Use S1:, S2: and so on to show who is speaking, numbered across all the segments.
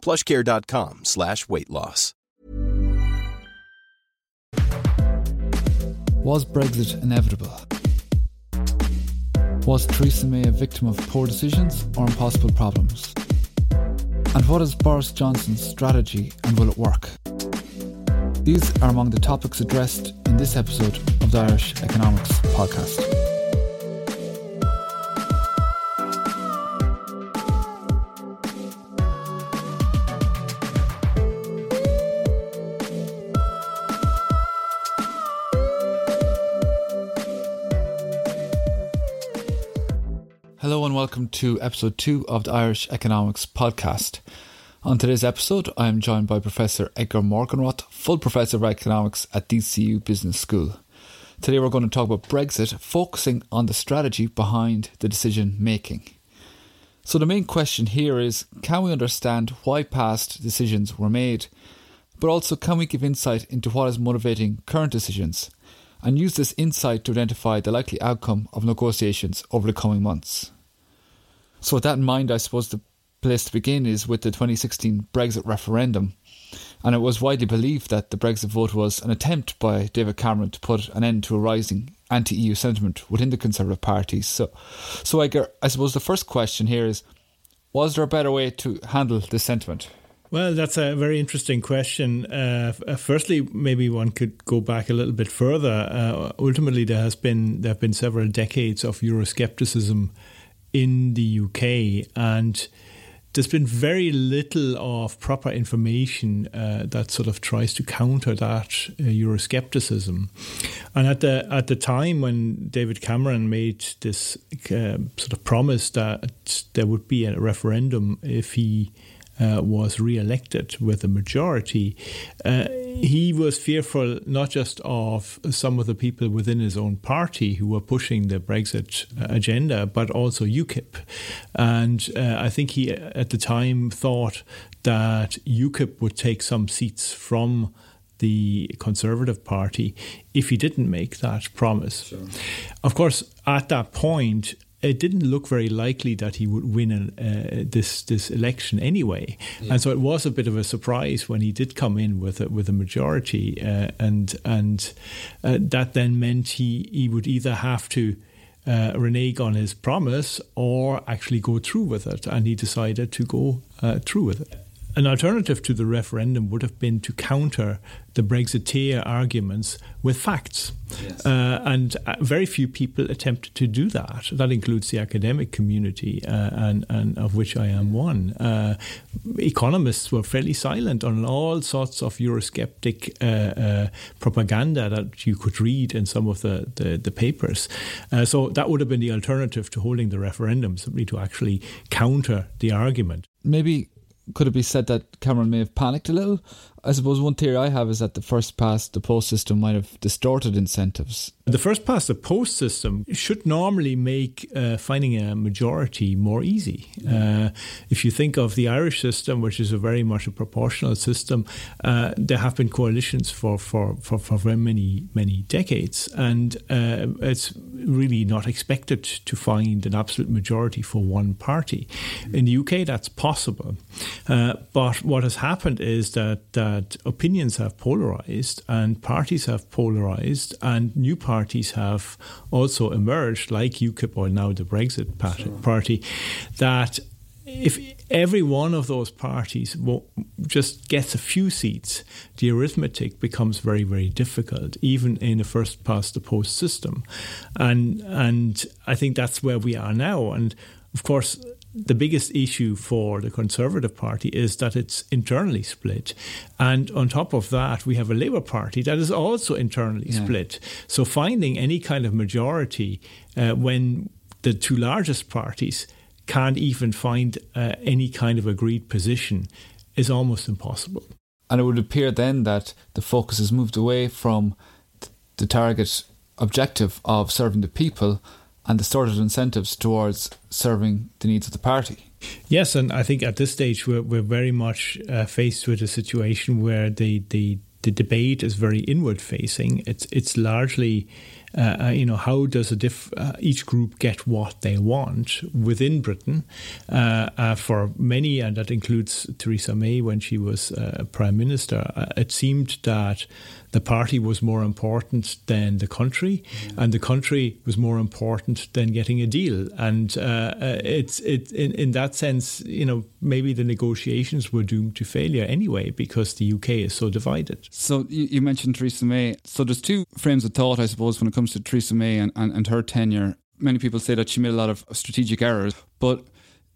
S1: plushcare.com slash weight loss.
S2: Was Brexit inevitable? Was Theresa May a victim of poor decisions or impossible problems? And what is Boris Johnson's strategy and will it work? These are among the topics addressed in this episode of the Irish Economics Podcast. And welcome to episode two of the Irish Economics Podcast. On today's episode, I am joined by Professor Edgar Morgenroth, full professor of economics at DCU Business School. Today, we're going to talk about Brexit, focusing on the strategy behind the decision making. So, the main question here is can we understand why past decisions were made, but also can we give insight into what is motivating current decisions and use this insight to identify the likely outcome of negotiations over the coming months? So, with that in mind, I suppose the place to begin is with the 2016 Brexit referendum. And it was widely believed that the Brexit vote was an attempt by David Cameron to put an end to a rising anti EU sentiment within the Conservative Party. So, so I, I suppose the first question here is was there a better way to handle this sentiment?
S3: Well, that's a very interesting question. Uh, firstly, maybe one could go back a little bit further. Uh, ultimately, there has been there have been several decades of Euroscepticism in the UK, and there's been very little of proper information uh, that sort of tries to counter that uh, Euroscepticism. And at the at the time when David Cameron made this uh, sort of promise that there would be a referendum if he uh, was re-elected with a majority, uh, he was fearful not just of some of the people within his own party who were pushing the Brexit agenda, but also UKIP. And uh, I think he, at the time, thought that UKIP would take some seats from the Conservative Party if he didn't make that promise. Sure. Of course, at that point, it didn't look very likely that he would win an, uh, this this election anyway, yeah. and so it was a bit of a surprise when he did come in with a, with a majority, uh, and and uh, that then meant he he would either have to. Uh, renege on his promise or actually go through with it, and he decided to go uh, through with it. An alternative to the referendum would have been to counter the Brexiteer arguments with facts. Yes. Uh, and uh, very few people attempted to do that. That includes the academic community, uh, and, and, of which I am one. Uh, economists were fairly silent on all sorts of Eurosceptic uh, uh, propaganda that you could read in some of the, the, the papers. so that would have been the alternative to holding the referendum, simply to actually counter the argument.
S2: Maybe could it be said that Cameron may have panicked a little? I suppose one theory I have is that the first past the post system might have distorted incentives.
S3: The first past the post system should normally make uh, finding a majority more easy. Uh, if you think of the Irish system, which is a very much a proportional system, uh, there have been coalitions for, for, for, for very many, many decades. And uh, it's really not expected to find an absolute majority for one party. In the UK, that's possible. Uh, but what has happened is that that opinions have polarized and parties have polarized and new parties have also emerged, like UKIP or now the Brexit party, sure. party that if every one of those parties just gets a few seats, the arithmetic becomes very, very difficult, even in a first past the post system. And and I think that's where we are now. And of course, the biggest issue for the Conservative Party is that it's internally split. And on top of that, we have a Labour Party that is also internally yeah. split. So finding any kind of majority uh, when the two largest parties can't even find uh, any kind of agreed position is almost impossible.
S2: And it would appear then that the focus has moved away from the target objective of serving the people and distorted incentives towards serving the needs of the party.
S3: Yes, and I think at this stage we're, we're very much uh, faced with a situation where the, the, the debate is very inward facing. It's, it's largely uh, uh, you know, how does diff- uh, each group get what they want within Britain? Uh, uh for many, and that includes Theresa May when she was uh, prime minister, it seemed that the party was more important than the country, mm. and the country was more important than getting a deal. And uh, uh it's it in, in that sense, you know, maybe the negotiations were doomed to failure anyway because the UK is so divided.
S2: So you, you mentioned Theresa May. So there's two frames of thought, I suppose, when it comes to Theresa May and, and, and her tenure. Many people say that she made a lot of strategic errors, but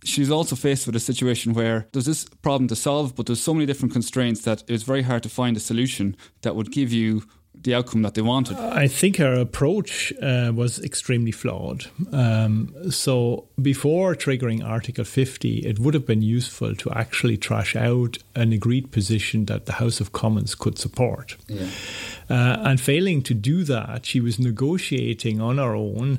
S2: she's also faced with a situation where there's this problem to solve, but there's so many different constraints that it's very hard to find a solution that would give you the outcome that they wanted.
S3: I think her approach uh, was extremely flawed. Um, so before triggering Article 50, it would have been useful to actually trash out an agreed position that the House of Commons could support. Yeah. Uh, and failing to do that, she was negotiating on her own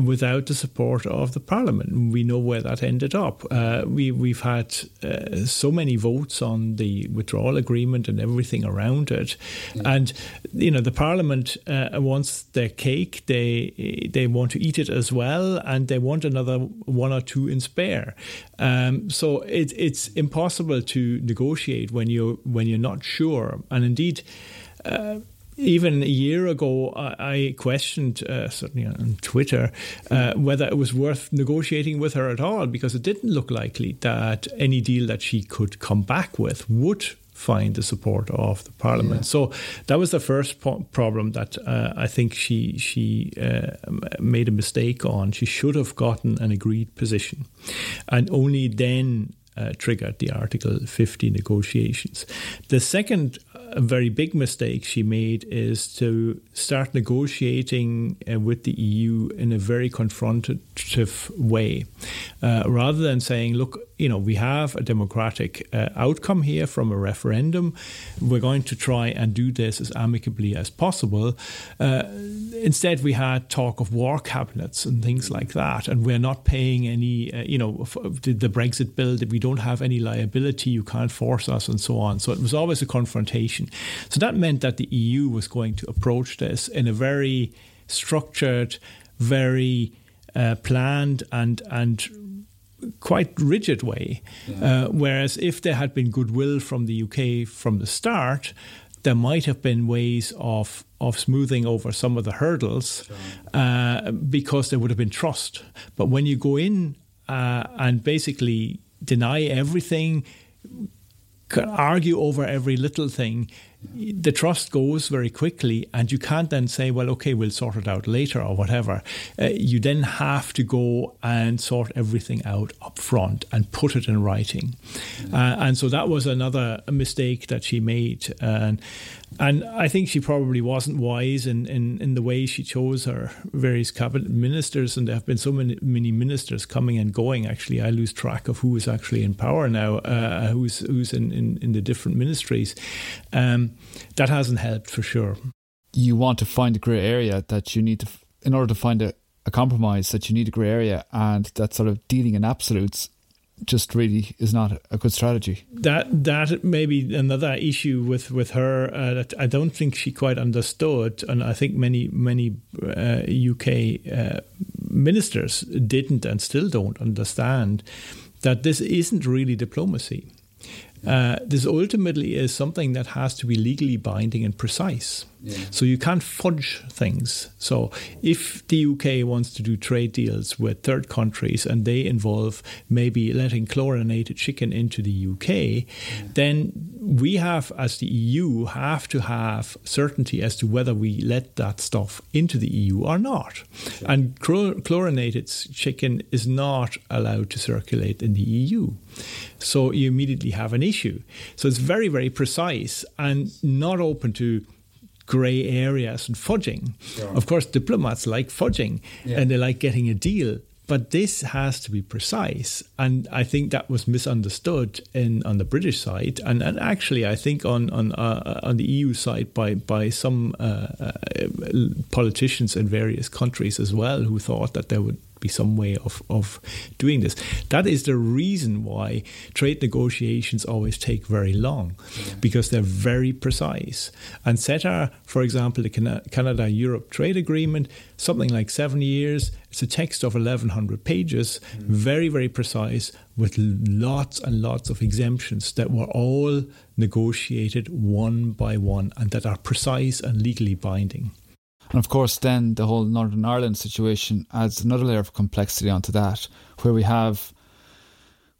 S3: without the support of the parliament. We know where that ended up. Uh, we we've had uh, so many votes on the withdrawal agreement and everything around it, yeah. and you know the parliament uh, wants their cake. They they want to eat it as well, and they want another one or two in spare. Um, so it, it's impossible to negotiate when you when you're not sure, and indeed. Uh, even a year ago, I, questioned, uh, certainly on Twitter, uh, whether it was worth negotiating with her at all because it didn't look likely that any deal that she could come back with would find the support of the parliament. Yeah. So that was the first po- problem that uh, I think she she uh, made a mistake on. She should have gotten an agreed position, and only then uh, triggered the Article 50 negotiations. The second uh, very big mistake she made is to start negotiating uh, with the EU in a very confrontative way. Uh, rather than saying, look, you know, we have a democratic uh, outcome here from a referendum. We're going to try and do this as amicably as possible. Uh, instead, we had talk of war cabinets and things like that, and we're not paying any, uh, you know, the Brexit bill that we don't have any liability, you can't force us, and so on. So it was always a confrontation. So that meant that the EU was going to approach this in a very structured, very uh, planned and and quite rigid way. Yeah. Uh, whereas if there had been goodwill from the UK from the start, there might have been ways of of smoothing over some of the hurdles sure. uh, because there would have been trust. But when you go in uh, and basically deny everything, argue over every little thing, the trust goes very quickly, and you can't then say, well, okay, we'll sort it out later or whatever. Uh, you then have to go and sort everything out up front and put it in writing. Uh, and so that was another mistake that she made. And, and I think she probably wasn't wise in, in, in the way she chose her various cabinet ministers. And there have been so many, many ministers coming and going. Actually, I lose track of who is actually in power now, uh, who's, who's in, in, in, the different ministries. Um, that hasn't helped for sure.
S2: You want to find a grey area that you need to, in order to find a, a compromise, that you need a grey area, and that sort of dealing in absolutes just really is not a good strategy.
S3: That that may be another issue with with her uh, that I don't think she quite understood, and I think many many uh, UK uh, ministers didn't and still don't understand that this isn't really diplomacy. Uh, this ultimately is something that has to be legally binding and precise. So you can't fudge things. So if the UK wants to do trade deals with third countries and they involve maybe letting chlorinated chicken into the UK, yeah. then we have, as the EU, have to have certainty as to whether we let that stuff into the EU or not. Sure. And chlorinated chicken is not allowed to circulate in the EU. So you immediately have an issue. So it's very, very precise and not open to grey areas and fudging. Sure. Of course, diplomats like fudging yeah. and they like getting a deal. but this has to be precise, and I think that was misunderstood in on the British side, and, and actually I think on on uh, on the EU side by by some uh, uh, politicians in various countries as well, who thought that there would be some way of, of doing this. That is the reason why trade negotiations always take very long, yeah. because they're very precise. And CETA, for example, the Canada Europe Trade Agreement, something like seven years. It's a text of 1,100 pages, mm. very, very precise, with lots and lots of exemptions that were all negotiated one by one and that are precise and legally binding.
S2: And of course, then the whole Northern Ireland situation adds another layer of complexity onto that, where we have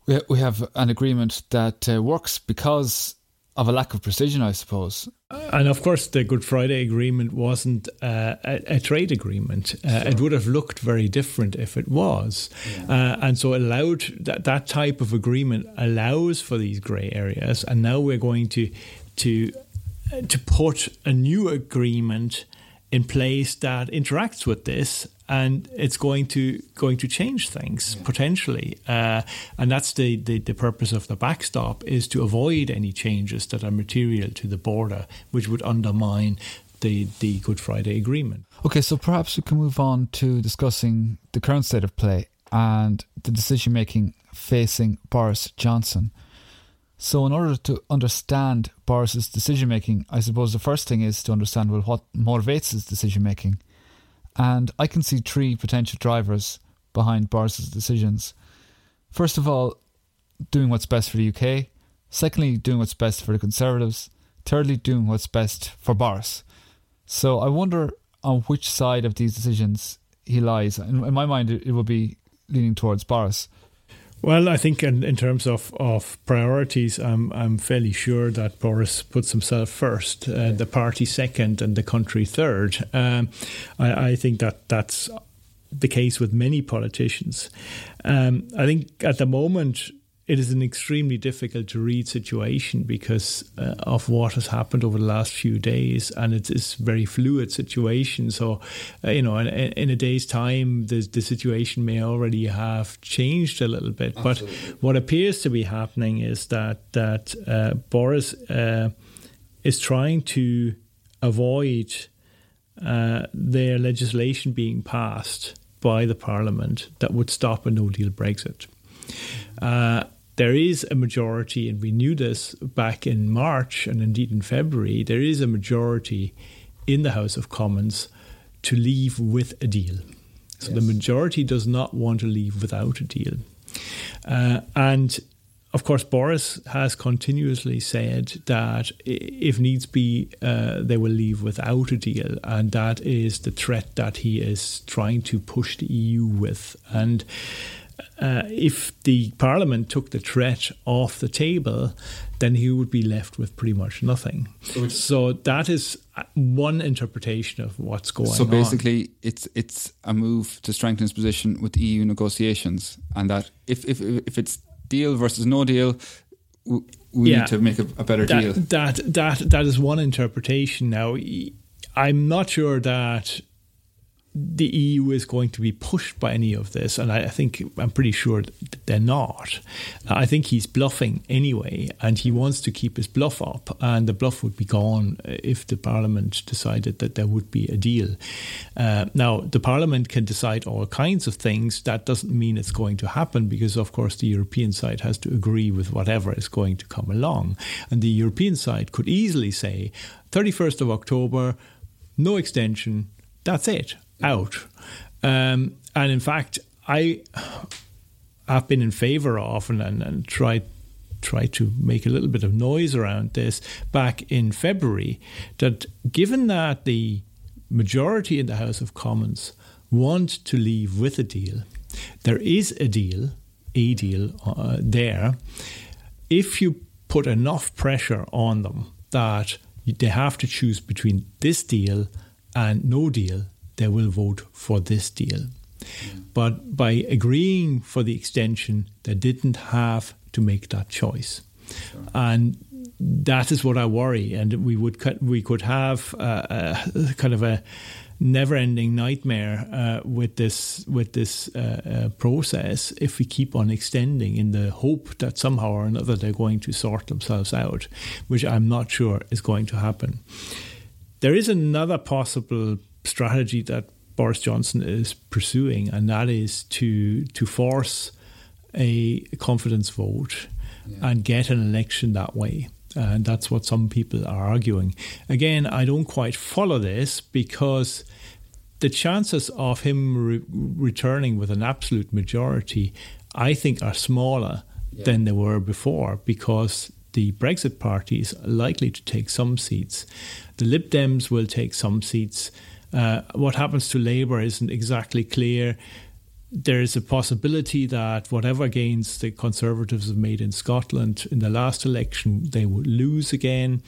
S2: we, we have an agreement that uh, works because of a lack of precision, I suppose.
S3: And of course, the Good Friday Agreement wasn't uh, a, a, trade agreement. Uh, sure. It would have looked very different if it was. Yeah. Uh, and so, allowed that, that type of agreement allows for these grey areas. And now we're going to to to put a new agreement in place that interacts with this and it's going to going to change things yeah. potentially uh, and that's the, the, the purpose of the backstop is to avoid any changes that are material to the border which would undermine the the Good Friday Agreement.
S2: Okay, so perhaps we can move on to discussing the current state of play and the decision making facing Boris Johnson. So, in order to understand Boris's decision making, I suppose the first thing is to understand well what motivates his decision making. And I can see three potential drivers behind Boris's decisions. First of all, doing what's best for the UK. Secondly, doing what's best for the Conservatives. Thirdly, doing what's best for Boris. So I wonder on which side of these decisions he lies. In, in my mind, it, it will be leaning towards Boris.
S3: Well, I think in, in terms of, of priorities, I'm I'm fairly sure that Boris puts himself first, uh, the party second, and the country third. Um, I, I think that that's the case with many politicians. Um, I think at the moment it is an extremely difficult to read situation because uh, of what has happened over the last few days, and it is very fluid situation. So, uh, you know, in, in, a day's time, the, the situation may already have changed a little bit. Absolutely. But what appears to be happening is that that uh, Boris uh, is trying to avoid uh, their legislation being passed by the Parliament that would stop a No Deal Brexit. Uh, there is a majority, and we knew this back in March and indeed in February, there is a majority in the House of Commons to leave with a deal. So yes. the majority does not want to leave without a deal. Uh, and of course, Boris has continuously said that if needs be, uh, they will leave without a deal. And that is the threat that he is trying to push the EU with. And uh, if the Parliament took the threat off the table, then he would be left with pretty much nothing. So, so that is uh, one interpretation of what's going on.
S2: So basically, on. it's it's a move to strengthen his position with EU negotiations, and that if if if it's deal versus no deal, we yeah, need to make a, a better
S3: that,
S2: deal.
S3: That that that is one interpretation. Now, I'm not sure that the EU is going to be pushed by any of this, and I, think I'm pretty sure they're not. I think he's bluffing anyway, and he wants to keep his bluff up, and the bluff would be gone if the Parliament decided that there would be a deal. Uh, now, the Parliament can decide all kinds of things. That doesn't mean it's going to happen because, of course, the European side has to agree with whatever is going to come along, and the European side could easily say, 31st of October, no extension. That's it out. Um, and in fact, I have been in favour of and, and, and tried try to make a little bit of noise around this back in February that given that the majority in the House of Commons want to leave with a deal, there is a deal, a deal uh, there. If you put enough pressure on them that they have to choose between this deal and no deal, they will vote for this deal. But by agreeing for the extension, they didn't have to make that choice. Sure. And that is what I worry. And we would we could have a, a kind of a never-ending nightmare uh, with this with this uh, uh, process if we keep on extending in the hope that somehow or another they're going to sort themselves out, which I'm not sure is going to happen. There is another possible strategy that Boris Johnson is pursuing, and that is to to force a confidence vote yeah. and get an election that way. And that's what some people are arguing. Again, I don't quite follow this because the chances of him re- returning with an absolute majority, I think, are smaller yeah. than they were before because the Brexit party is likely to take some seats. The Lib Dems will take some seats. Uh, what happens to Labour isn't exactly clear there is a possibility that whatever gains the Conservatives have made in Scotland in the last election, they would lose again.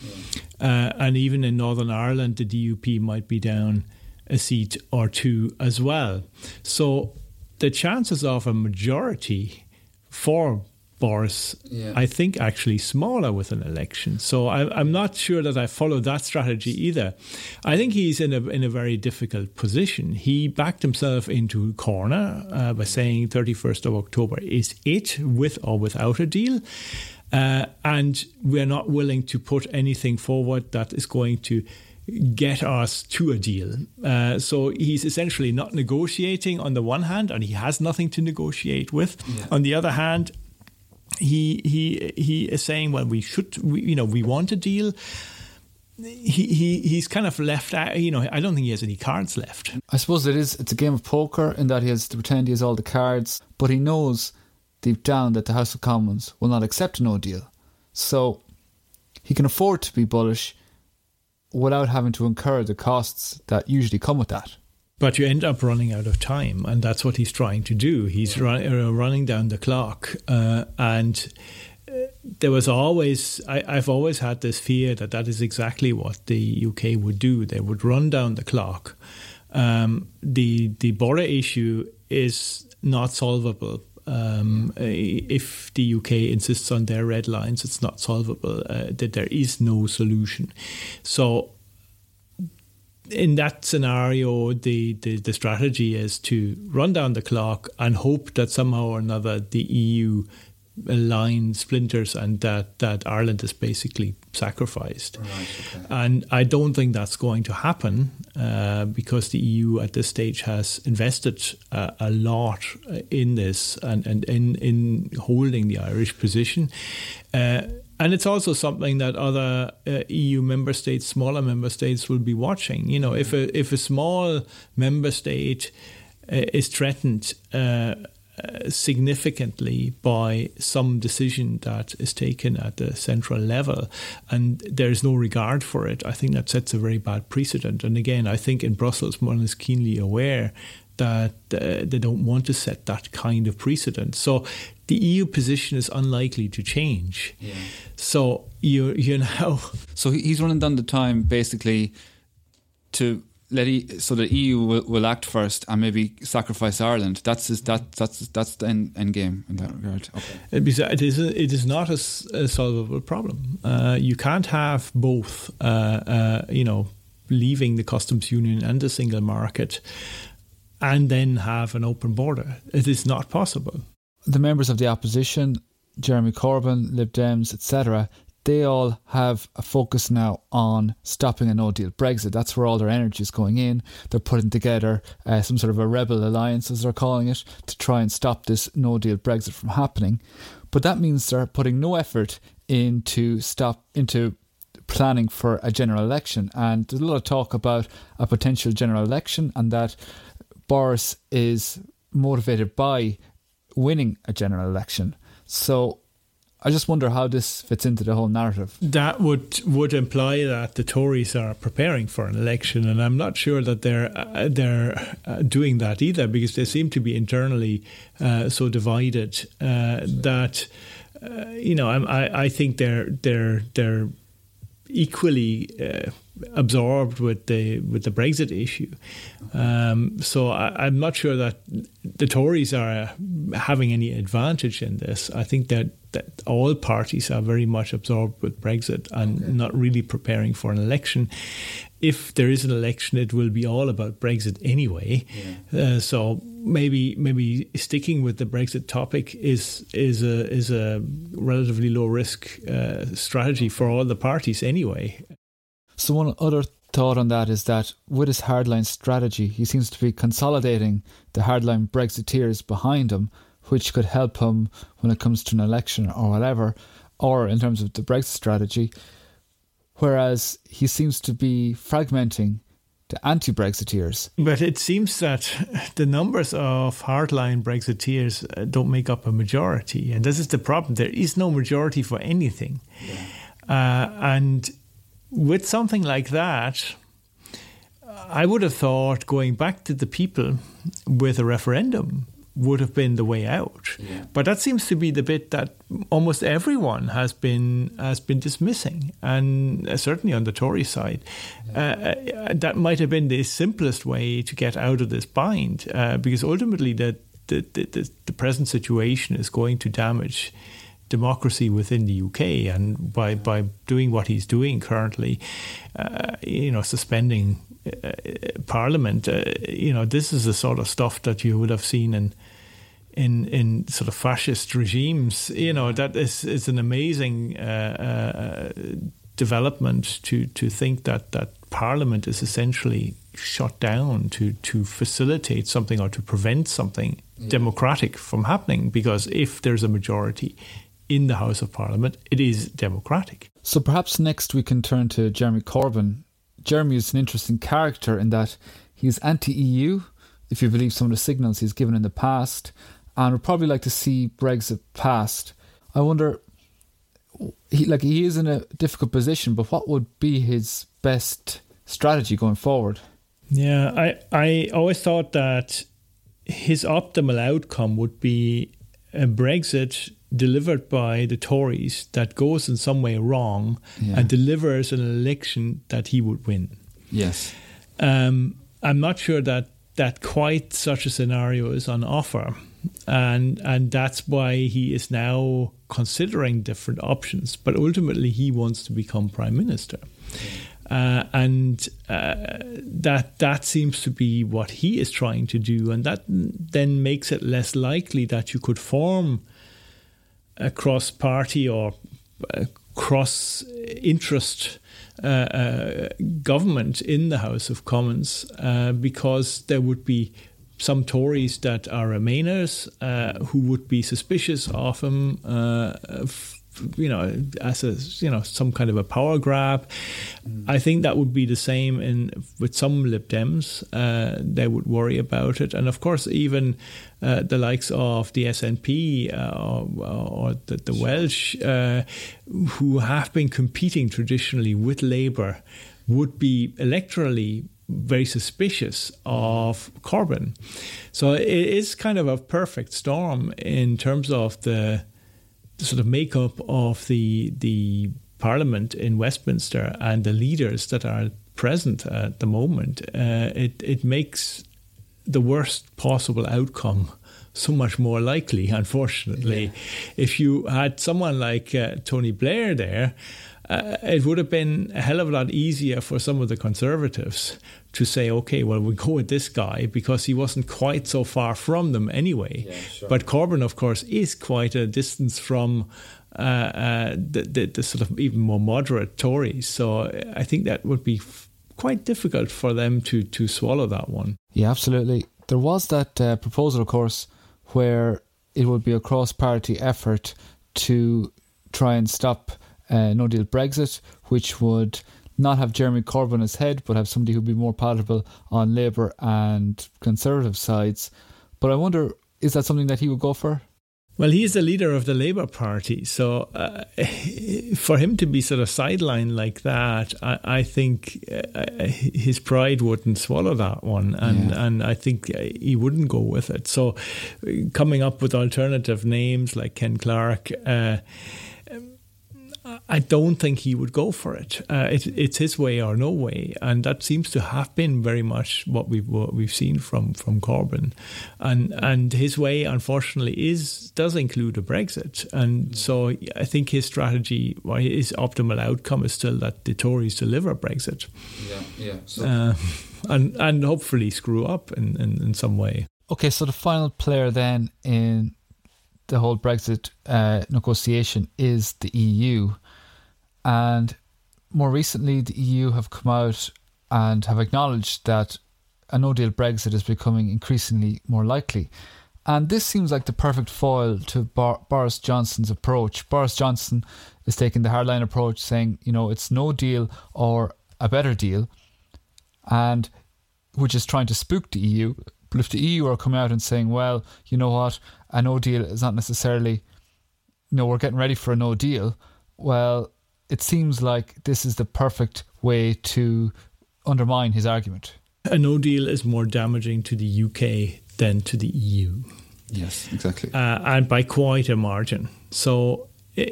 S3: Uh, and even in Northern Ireland, the DUP might be down a seat or two as well. So the chances of a majority for Boris, yeah. I think, actually smaller with an election. So I, am not sure that I follow that strategy either. I think he's in a in a very difficult position. He backed himself into a corner uh, by saying 31st of October is it, with or without a deal. Uh, and we're not willing to put anything forward that is going to get us to a deal. Uh, so he's essentially not negotiating on the one hand, and he has nothing to negotiate with. Yeah. On the other hand, he he he is saying, well, we should, we, you know, we want a deal. He, he he's kind of left out. You know, I don't think he has any cards left.
S2: I suppose it is. It's a game of poker in that he has to pretend he has all the cards, but he knows deep down that the House of Commons will not accept no deal. So he can afford to be bullish without having to incur the costs that usually come with that.
S3: But you end up running out of time, and that's what he's trying to do. He's run, uh, running down the clock, uh, and uh, there was always I, have always had this fear that that is exactly what the UK would do. They would run down the clock. Um, the the border issue is not solvable. Um, if the UK insists on their red lines, it's not solvable. Uh, that there is no solution. So in that scenario, the, the, the, strategy is to run down the clock and hope that somehow or another the EU line splinters and that, that Ireland is basically sacrificed. Right, okay. And I don't think that's going to happen uh, because the EU at this stage has invested uh, a lot in this and, and in, in holding the Irish position. Uh, and it's also something that other uh, EU member states, smaller member states, will be watching. You know, if a if a small member state uh, is threatened uh, uh, significantly by some decision that is taken at the central level, and there is no regard for it, I think that sets a very bad precedent. And again, I think in Brussels, one is keenly aware that uh, they don't want to set that kind of precedent. So the EU position is unlikely to change. Yeah. So you you know.
S2: So he's running down the time basically to let e, so the EU will, will, act first and maybe sacrifice Ireland. That's his, that that's that's the end, end game in that regard. Okay.
S3: It is a, it is not a, a solvable problem. Uh, you can't have both. Uh, uh, you know, leaving the customs union and the single market and then have an open border. It is not possible.
S2: The members of the opposition, Jeremy Corbyn, Lib Dems, etc., they all have a focus now on stopping a no deal Brexit. That's where all their energy is going in. They're putting together uh, some sort of a rebel alliance, as they're calling it, to try and stop this no deal Brexit from happening. But that means they're putting no effort into stop into planning for a general election. And there's a lot of talk about a potential general election and that Boris is motivated by winning a general election. So I just wonder how this fits into the whole narrative.
S3: That would would imply that the Tories are preparing for an election, and I'm not sure that they're uh, they're uh, doing that either, because they seem to be internally uh, so divided uh, that uh, you know I I think they're they're they're equally uh, absorbed with the with the Brexit issue. Um, so I, am not sure that the Tories are having any advantage in this. I think that that all parties are very much absorbed with Brexit and okay. not really preparing for an election. If there is an election, it will be all about Brexit anyway. Yeah. Uh, so maybe maybe sticking with the Brexit topic is is a is a relatively low risk uh, strategy for all the parties anyway.
S2: So one other thought on that is that with his hardline strategy, he seems to be consolidating the hardline Brexiteers behind him, which could help him when it comes to an election or whatever, or in terms of the Brexit strategy. Whereas he seems to be fragmenting the anti Brexiteers.
S3: But it seems that the numbers of hardline Brexiteers uh, don't make up a majority. And this is the problem. There is no majority for anything. Yeah. Uh, and with something like that, I would have thought going back to the people with a referendum would have been the way out. Yeah. But that seems to be the bit that almost everyone has been has been dismissing, and uh, certainly on the Tory side, yeah. uh, uh, that might have been the simplest way to get out of this bind, uh, because ultimately the the, the the present situation is going to damage democracy within the UK, and by by doing what he's doing currently, uh, you know, suspending uh, Parliament, uh, you know, this is the sort of stuff that you would have seen in in in sort of fascist regimes. You know, that is is an amazing uh, uh, development to to think that that Parliament is essentially shut down to to facilitate something or to prevent something mm. democratic from happening. Because if there's a majority in the House of Parliament, it is democratic.
S2: So perhaps next we can turn to Jeremy Corbyn. Jeremy is an interesting character in that he's anti EU, if you believe some of the signals he's given in the past, and would probably like to see Brexit passed. I wonder, he like he is in a difficult position, but what would be his best strategy going forward?
S3: Yeah, I I always thought that his optimal outcome would be a Brexit delivered by the Tories that goes in some way wrong yeah. and delivers an election that he would win.
S2: Yes.
S3: Um, I'm not sure that that quite such a scenario is on offer and and that's why he is now considering different options. But ultimately, he wants to become prime minister. Uh, and uh, that that seems to be what he is trying to do, and that then makes it less likely that you could form a cross-party or cross-interest uh, uh, government in the House of Commons, uh, because there would be some Tories that are Remainers uh, who would be suspicious of him, you know, as a you know some kind of a power grab. Mm. I think that would be the same in with some Lib Dems. Uh, they would worry about it, and of course, even uh, the likes of the SNP uh, or, or, the, the Welsh, uh, who have been competing traditionally with Labour, would be electorally very suspicious of Corbyn. So it is kind of a perfect storm in terms of the, the sort of makeup of the the Parliament in Westminster and the leaders that are present at the moment. Uh, it it makes the worst possible outcome so much more likely. Unfortunately, yeah. if you had someone like uh, Tony Blair there uh, it would have been a hell of a lot easier for some of the conservatives to say, okay, well, we go with this guy because he wasn't quite so far from them anyway. Yeah, sure. But Corbyn, of course, is quite a distance from uh, uh, the, the, the, sort of even more moderate Tories. So I think that would be f- quite difficult for them to, to swallow that one.
S2: Yeah, absolutely. There was that uh, proposal, of course, where it would be a cross party effort to try and stop uh, no deal Brexit, which would not have Jeremy Corbyn as head, but have somebody who'd be more palatable on Labour and Conservative sides. But I wonder, is that something that he would go for?
S3: Well, he's the leader of the Labour Party, so uh, for him to be sort of sidelined like that, I, I think uh, his pride wouldn't swallow that one, and yeah. and I think he wouldn't go with it. So, coming up with alternative names like Ken Clarke. Uh, I don't think he would go for it. Uh, it. It's his way or no way, and that seems to have been very much what we've what we've seen from from Corbyn, and and his way, unfortunately, is does include a Brexit, and so I think his strategy, well, his optimal outcome is still that the Tories deliver Brexit,
S2: yeah, yeah, so. uh,
S3: and and hopefully screw up in, in in some way.
S2: Okay, so the final player then in the whole Brexit uh, negotiation is the EU. And more recently, the EU have come out and have acknowledged that a no deal Brexit is becoming increasingly more likely. And this seems like the perfect foil to Bar- Boris Johnson's approach. Boris Johnson is taking the hardline approach, saying, you know, it's no deal or a better deal, and which is trying to spook the EU. But if the EU are coming out and saying, well, you know what, a no deal is not necessarily, you know, we're getting ready for a no deal, well, it seems like this is the perfect way to undermine his argument.
S3: A no deal is more damaging to the UK than to the EU.
S2: Yes, exactly.
S3: Uh, and by quite a margin. So uh,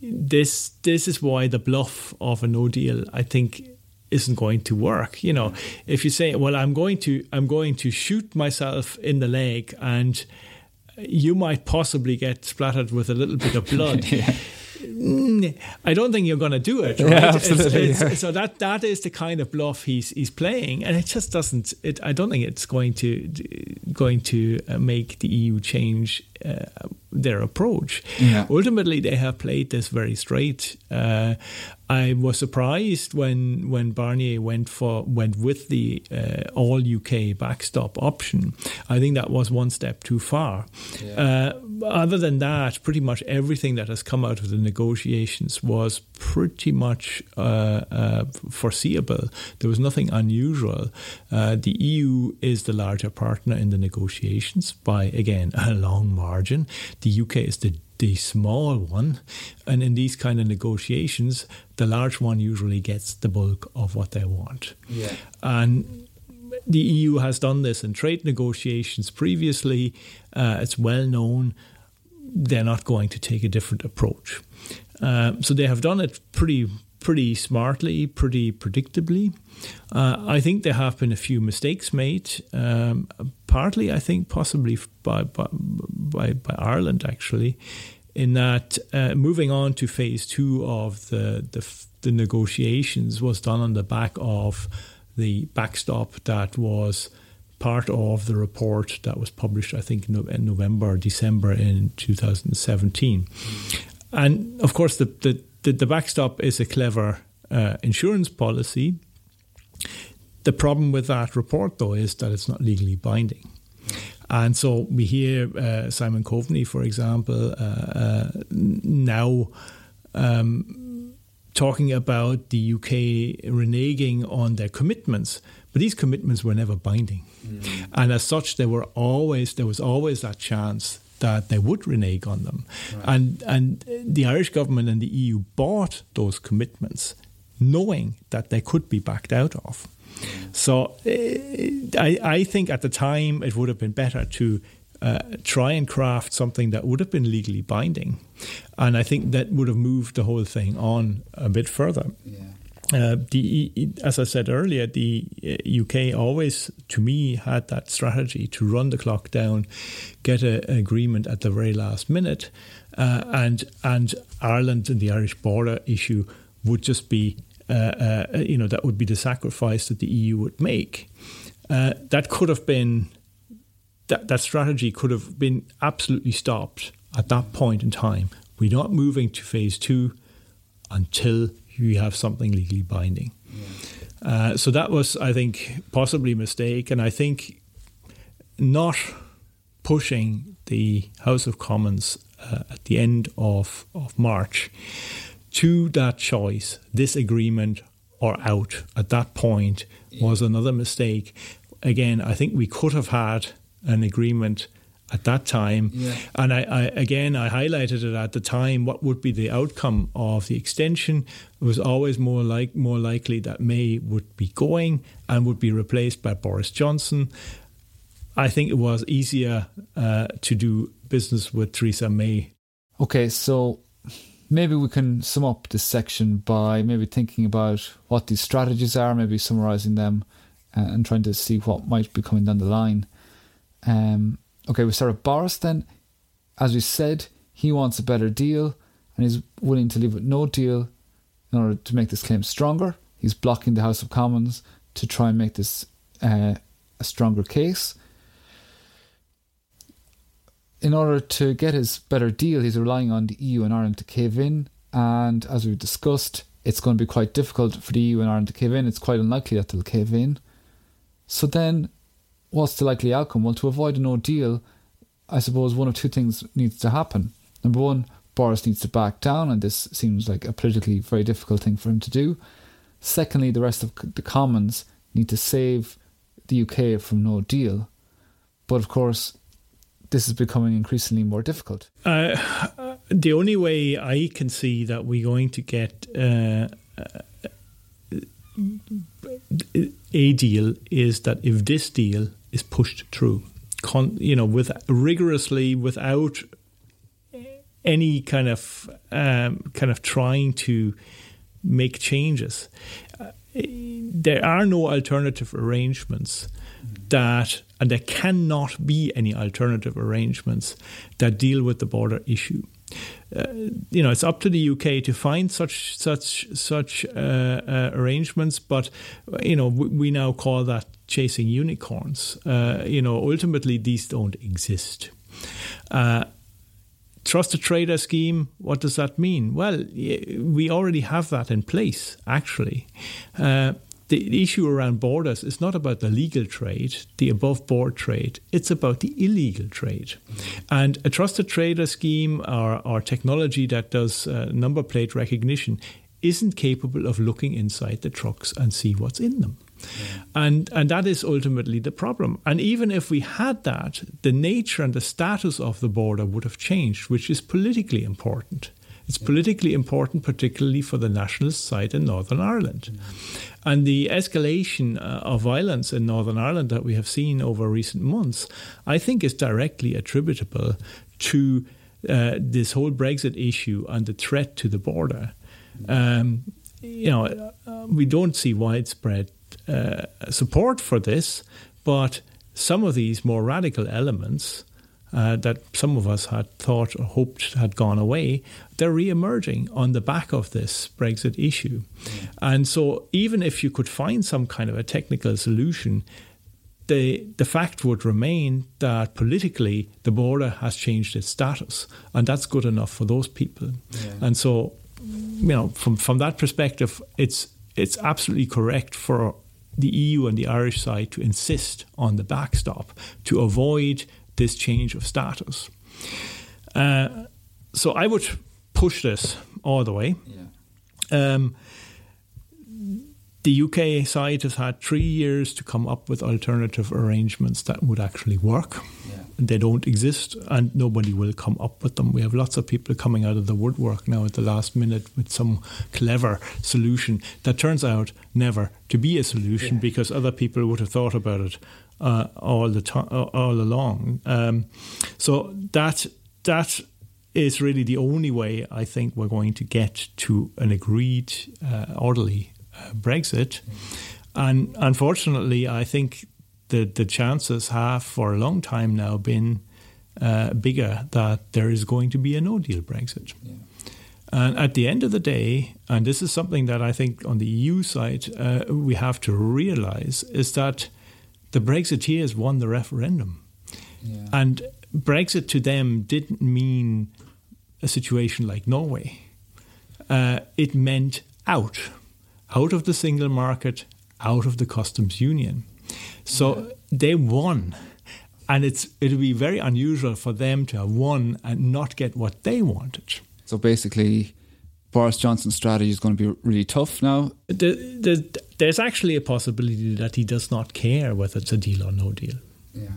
S3: this this is why the bluff of a no deal, I think, isn't going to work. You know, if you say, "Well, I'm going to I'm going to shoot myself in the leg," and you might possibly get splattered with a little bit of blood. yeah. Mm, I don't think you're going to do it. Right?
S2: Yeah, absolutely.
S3: It's, it's, so that that is the kind of bluff he's he's playing, and it just doesn't. It, I don't think it's going to going to uh, make the EU change uh, their approach.
S2: Yeah.
S3: Ultimately, they have played this very straight. Uh, I was surprised when when Barnier went for went with the uh, all UK backstop option. I think that was one step too far. Yeah. Uh, other than that, pretty much everything that has come out of the negotiations was pretty much uh, uh foreseeable. There was nothing unusual. Uh, the EU is the larger partner in the negotiations by again a long margin. The UK is the the small one. And in these kind of negotiations, the large one usually gets the bulk of what they want.
S2: Yeah.
S3: And the EU has done this in trade negotiations previously. Uh, it's well known they're not going to take a different approach. Uh, so they have done it pretty pretty smartly, pretty predictably. Uh, I think there have been a few mistakes made, um, partly, I think, possibly by, by, by, by Ireland, actually, in that uh, moving on to phase two of the, the, the negotiations was done on the back of the backstop that was part of the report that was published, I think, in November December in 2017. And of course, the, the the, the backstop is a clever uh, insurance policy. The problem with that report, though, is that it's not legally binding. And so we hear uh, Simon Coveney, for example, uh, uh now um, talking about the UK reneging on their commitments, but these commitments were never binding, mm. and as such, there were always there was always that chance that they would renege on them. Right. And, and the Irish government and the EU bought those commitments knowing that they could be backed out of. So uh, I, I think at the time it would have been better to uh, try and craft something that would have been legally binding. And I think that would have moved the whole thing on a bit further.
S2: Yeah.
S3: Uh, the as I said earlier, the UK uh, always, to me, had that strategy to run the clock down, get an agreement at the very last minute, uh, and and Ireland and the Irish border issue would just be, uh, uh you know, that would be the sacrifice that the EU would make. That could have been, that that strategy could have been absolutely stopped at that point in time. We're not moving to phase two until you have something legally binding. Uh, so that was, I think, possibly a mistake, and I think not pushing the House of Commons uh, at the end of, of March to that choice, this agreement or out at that point was another mistake. Again, I think we could have had an agreement at that time.
S2: Yeah.
S3: And I, I, again I highlighted it at the time. What would be the outcome of the extension? It was always more like more likely that May would be going and would be replaced by Boris Johnson. I think it was easier uh, to do business with Theresa May.
S2: Okay, so maybe we can sum up this section by maybe thinking about what these strategies are, maybe summarizing them, uh, and trying to see what might be coming down the line. Um, okay, we start with Boris then. As we said, he wants a better deal and he's willing to leave with no deal in order to make this claim stronger. He's blocking the House of Commons to try and make this uh, a stronger case. In order to get his better deal, he's relying on the EU and Ireland to cave in. And as we've discussed, it's going to be quite difficult for the EU and Ireland to cave in. It's quite unlikely that they'll cave in. So then, what's the likely outcome? Well, to avoid an no deal, I suppose one of two things needs to happen. Number one, Boris needs to back down, and this seems like a politically very difficult thing for him to do. Secondly, the rest of the Commons need to save the UK from no deal. But of course, this is becoming increasingly more difficult.
S3: Uh, the only way I can see that we're going to get uh, a deal is that if this deal is pushed through, con- you know, with rigorously without any kind of um, kind of trying to make changes. Uh, there are no alternative arrangements that, and there cannot be any alternative arrangements that deal with the border issue. Uh, you know, it's up to the UK to find such such such uh, uh, arrangements. But you know, we, we, now call that chasing unicorns. You know, ultimately these don't exist. Uh, trusted trader scheme, what does that mean? Well, we already have that in place, actually. Uh, the issue around borders is not about the legal trade, the above board trade, it's about the illegal trade. And a trusted trader scheme or, or technology that does uh, number plate recognition isn't capable of looking inside the trucks and see what's in them. And and that is ultimately the problem. And even if we had that, the nature and the status of the border would have changed, which is politically important. It's politically important, particularly for the nationalist side in Northern Ireland. And the escalation uh, of violence in Northern Ireland that we have seen over recent months, I think, is directly attributable to uh, this whole Brexit issue and the threat to the border. Um, you know, uh, we don't see widespread uh, support for this, but some of these more radical elements uh, that some of us had thought or hoped had gone away, they're re-emerging on the back of this Brexit issue. And so, even if you could find some kind of a technical solution, the the fact would remain that politically the border has changed its status, and that's good enough for those people. Yeah. And so, you know, from from that perspective, it's it's absolutely correct for the EU and the Irish side to insist on the backstop to avoid this change of status. Uh, so I would push this all the way. Yeah. Um, the UK side has had three years to come up with alternative arrangements that would actually work. They don't exist, and nobody will come up with them. We have lots of people coming out of the woodwork now at the last minute with some clever solution that turns out never to be a solution yeah. because other people would have thought about it uh, all the time, all along. Um, so that that is really the only way I think we're going to get to an agreed, uh, orderly uh, Brexit. And unfortunately, I think the, the chances have for a long time now been uh, bigger that there is going to be a no deal Brexit. Yeah. And at the end of the day, and this is something that I think on the EU side uh, we have to realize, is that the Brexiteers won the referendum. Yeah. And Brexit to them didn't mean a situation like Norway. Uh, it meant out out of the single market, out of the customs union. So yeah. they won. And it's it'll be very unusual for them to have won and not get what they wanted.
S2: So basically, Boris Johnson's strategy is going to be really tough now.
S3: The, the, there's actually a possibility that he does not care whether it's a deal or no deal. Yeah.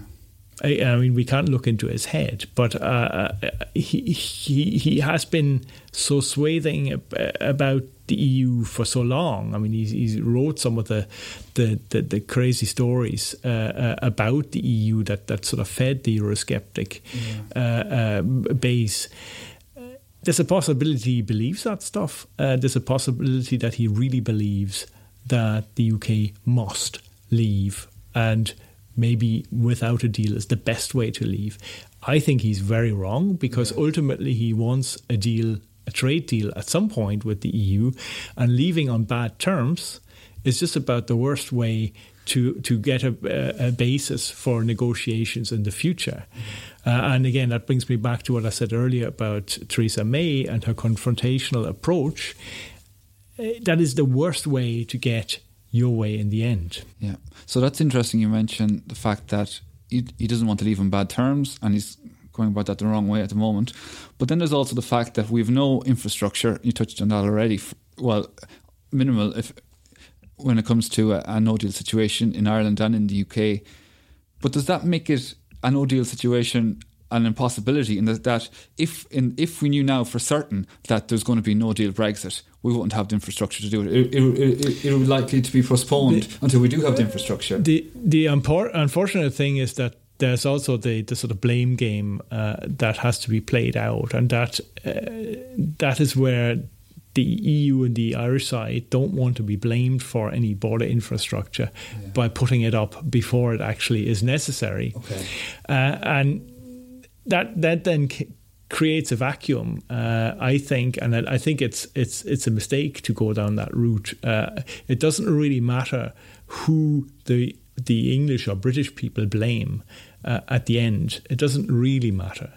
S3: I, I, mean, we can't look into his head, but uh, uh he, he he has been so swathing about the EU for so long. I mean, he's, he's wrote some of the the, the, the crazy stories uh, uh, about the EU that, that sort of fed the Eurosceptic yeah. uh, uh base. there's a possibility he believes that stuff. Uh, there's a possibility that he really believes that the UK must leave and maybe without a deal is the best way to leave. I think he's very wrong because yeah. ultimately he wants a deal, a trade deal at some point with the EU, and leaving on bad terms is just about the worst way to to get a, a basis for negotiations in the future. Mm-hmm. Uh, and again, that brings me back to what I said earlier about Theresa May and her confrontational approach. Uh, that is the worst way to get your way in the end.
S2: Yeah. So that's interesting. You mentioned the fact that he, he doesn't want to leave on bad terms, and he's going about that the wrong way at the moment. But then there's also the fact that we've no infrastructure. You touched on that already. Well, minimal if when it comes to a, a no deal situation in Ireland and in the UK. But does that make it a no deal situation an impossibility in that, that if in, if we knew now for certain that there's going to be no deal Brexit, we wouldn't have the infrastructure to do it. It, it, it, it would likely to be postponed the, until we do have the infrastructure.
S3: The the unfortunate thing is that there's also the, the sort of blame game uh, that has to be played out, and that uh, that is where the EU and the Irish side don't want to be blamed for any border infrastructure yeah. by putting it up before it actually is necessary.
S2: Okay.
S3: Uh, and that that then c- creates a vacuum, uh, I think, and I think it's it's it's a mistake to go down that route. Uh, it doesn't really matter who the the English or British people blame uh, at the end. It doesn't really matter.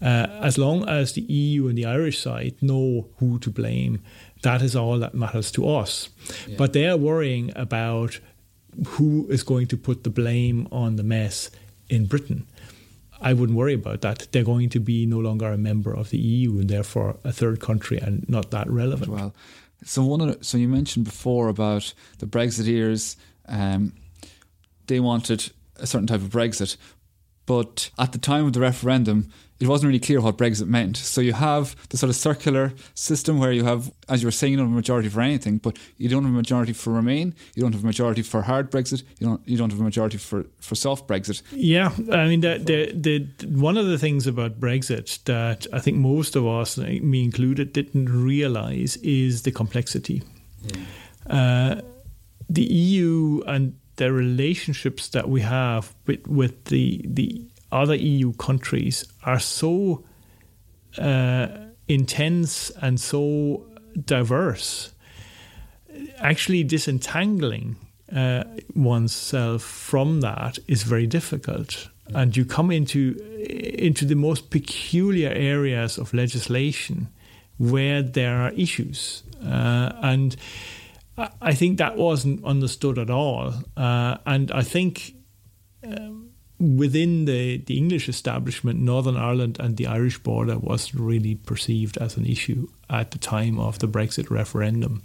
S3: Uh, as long as the EU and the Irish side know who to blame, that is all that matters to us. Yeah. But they are worrying about who is going to put the blame on the mess in Britain. I wouldn't worry about that. They're going to be no longer a member of the EU and therefore a third country and not that relevant.
S2: Well, so one of the, so you mentioned before about the Brexiteers. Um, they wanted a certain type of Brexit, but at the time of the referendum, it wasn't really clear what Brexit meant. So you have the sort of circular system where you have, as you were saying, you don't have a majority for anything, but you don't have a majority for Remain, you don't have a majority for hard Brexit, you don't you don't have a majority for, for soft Brexit.
S3: Yeah, I mean, the, the, the, one of the things about Brexit that I think most of us, me included, didn't realise is the complexity. Yeah. Uh, the EU and the relationships that we have with, with the the other EU countries are so uh, intense and so diverse. Actually, disentangling uh, oneself from that is very difficult, and you come into into the most peculiar areas of legislation where there are issues, uh, and I think that wasn't understood at all. Uh, and I think um, within the, the English establishment, Northern Ireland and the Irish border wasn't really perceived as an issue at the time of the Brexit referendum.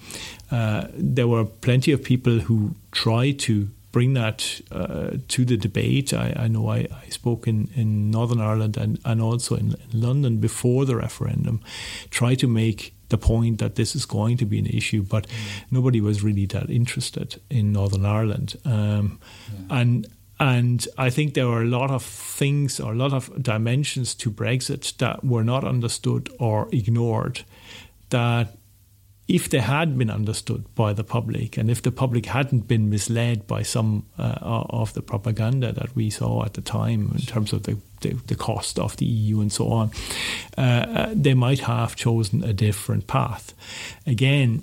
S3: Uh, there were plenty of people who tried to bring that uh, to the debate. I, I know I, I, spoke in, in Northern Ireland and, and also in, in London before the referendum, try to make the point that this is going to be an issue, but mm. nobody was really that interested in Northern Ireland. Um, yeah. And and I think there were a lot of things or a lot of dimensions to Brexit that were not understood or ignored. That if they had been understood by the public and if the public hadn't been misled by some uh, of the propaganda that we saw at the time in terms of the, the, the cost of the EU and so on, uh, uh, they might have chosen a different path. Again,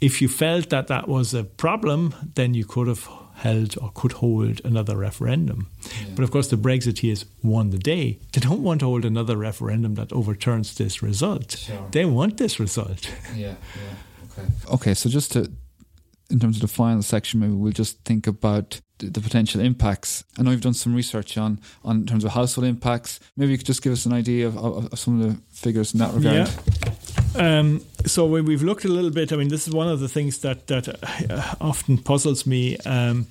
S3: if you felt that that was a problem, then you could have held or could hold another referendum. Yeah. But of course, the Brexiteers won the day. They don't want to hold another referendum that overturns this result. Sure. They want this result.
S2: Yeah, yeah. Okay. Okay, so just to, in terms of the final section, maybe we'll just think about the, the potential impacts. I know you've done some research on, on in terms of household impacts. Maybe you could just give us an idea of, of, of some of the figures in that regard.
S3: Yeah. Um, so when we've looked a little bit. I mean, this is one of the things that that uh, often puzzles me. Um,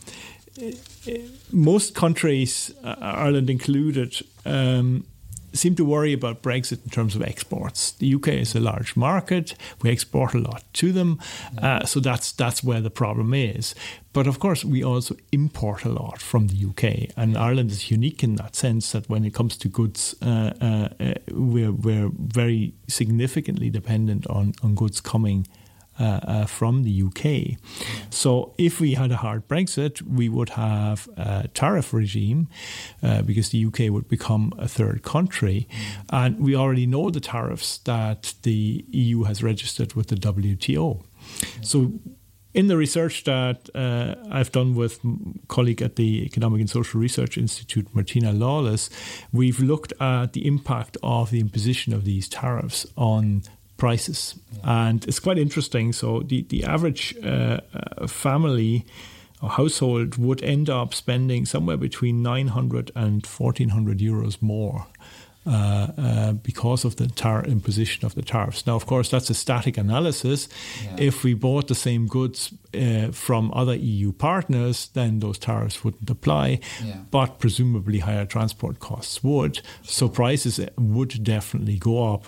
S3: most countries, uh, Ireland included, um, seem to worry about Brexit in terms of exports. The UK is a large market; we export a lot to them, uh, so that's that's where the problem is. But of course, we also import a lot from the UK, and Ireland is unique in that sense that when it comes to goods, uh, uh, uh we're we're very significantly dependent on on goods coming uh, uh, from the UK. So if we had a hard Brexit, we would have a tariff regime uh, because the UK would become a third country. And we already know the tariffs that the EU has registered with the WTO. So in the research that uh, I've done with colleague at the Economic and Social Research Institute, Martina Lawless, we've looked at the impact of the imposition of these tariffs on prices. Yeah. And it's quite interesting. So the, the average uh, uh, family or household would end up spending somewhere between 900 and 1400 euros more. Uh, uh, because of the tar- imposition of the tariffs. Now, of course, that's a static analysis. Yeah. If we bought the same goods uh, from other EU partners, then those tariffs wouldn't apply, yeah. but presumably higher transport costs would. So prices would definitely go up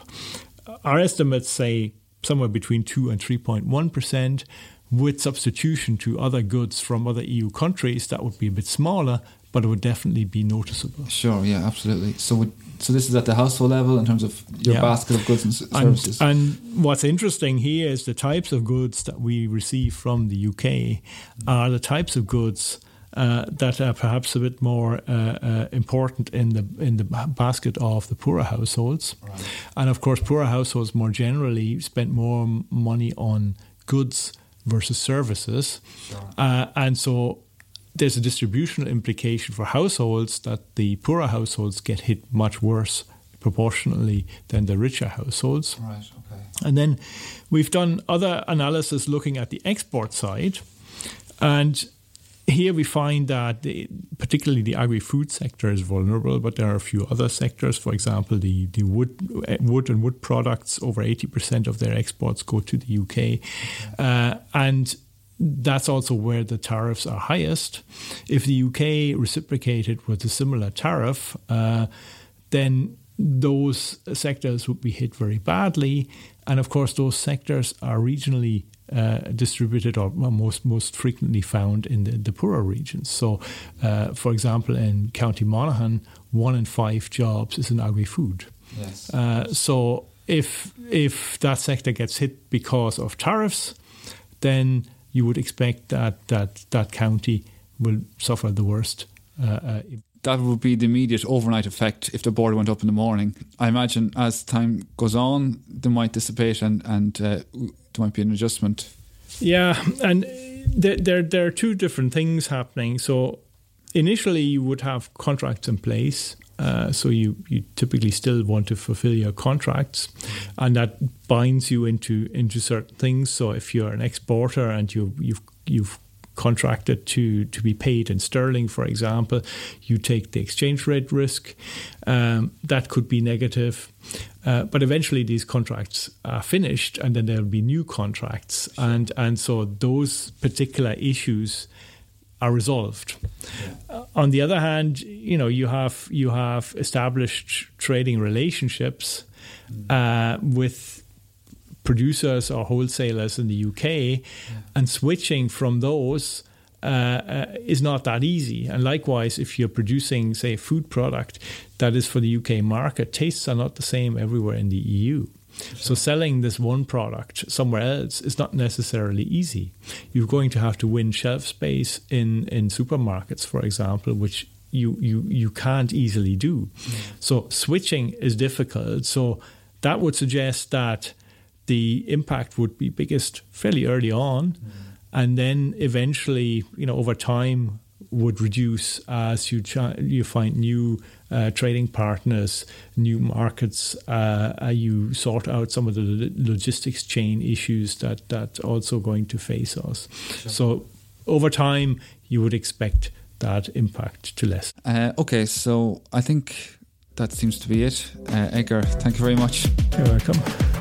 S3: our estimates say somewhere between 2 and 3.1%. With substitution to other goods from other EU countries, that would be a bit smaller, but it would definitely be noticeable.
S2: Sure, yeah, absolutely. So, would, so this is at the household level in terms of your yeah. basket of goods and services.
S3: And, and, what's interesting here is the types of goods that we receive from the UK are the types of goods uh, that are perhaps a bit more uh, uh, important in the in the basket of the poorer households, right. and of course, poorer households more generally spend more money on goods versus services, sure. Uh, and so there's a distributional implication for households that the poorer households get hit much worse proportionally than the richer households.
S2: Right. Okay.
S3: And then we've done other analysis looking at the export side, and here we find that the, particularly the agri-food sector is vulnerable, but there are a few other sectors. For example, the, the wood, wood and wood products, over 80% of their exports go to the UK. Uh, and that's also where the tariffs are highest. If the UK reciprocated with a similar tariff, uh, then those sectors would be hit very badly. And of course, those sectors are regionally uh, distributed or most most frequently found in the, the poorer regions. So, uh, for example, in County Monaghan, one in five jobs is in agri-food.
S2: Yes.
S3: Uh, so if if that sector gets hit because of tariffs, then you would expect that that that county will suffer the worst. Uh, uh,
S2: that would be the immediate overnight effect if the border went up in the morning. I imagine as time goes on, they might dissipate and, and uh, there might be an adjustment.
S3: Yeah, and there, there, there are two different things happening. So initially, you would have contracts in place. Uh, so you, you typically still want to fulfill your contracts, and that binds you into into certain things. So if you're an exporter and you you've you've contracted to, to be paid in sterling, for example, you take the exchange rate risk. Um, that could be negative. Uh, but eventually, these contracts are finished, and then there'll be new contracts, sure. and and so those particular issues are resolved. Yeah. Uh, on the other hand, you know you have you have established trading relationships mm. uh, with producers or wholesalers in the UK, yeah. and switching from those. Uh, uh, is not that easy. And likewise, if you're producing, say, a food product that is for the UK market, tastes are not the same everywhere in the EU. Sure. So selling this one product somewhere else is not necessarily easy. You're going to have to win shelf space in, in supermarkets, for example, which you, you, you can't easily do. Yeah. So switching is difficult. So that would suggest that the impact would be biggest fairly early on, mm. and then eventually, you know, over time would reduce as you ch- you find new uh, trading partners, new markets. Uh, you sort out some of the logistics chain issues that that also going to face us. Sure. So over time, you would expect that impact to lessen.
S2: Uh, okay, so I think that seems to be it. Uh, Edgar, thank you very much.
S3: You're welcome.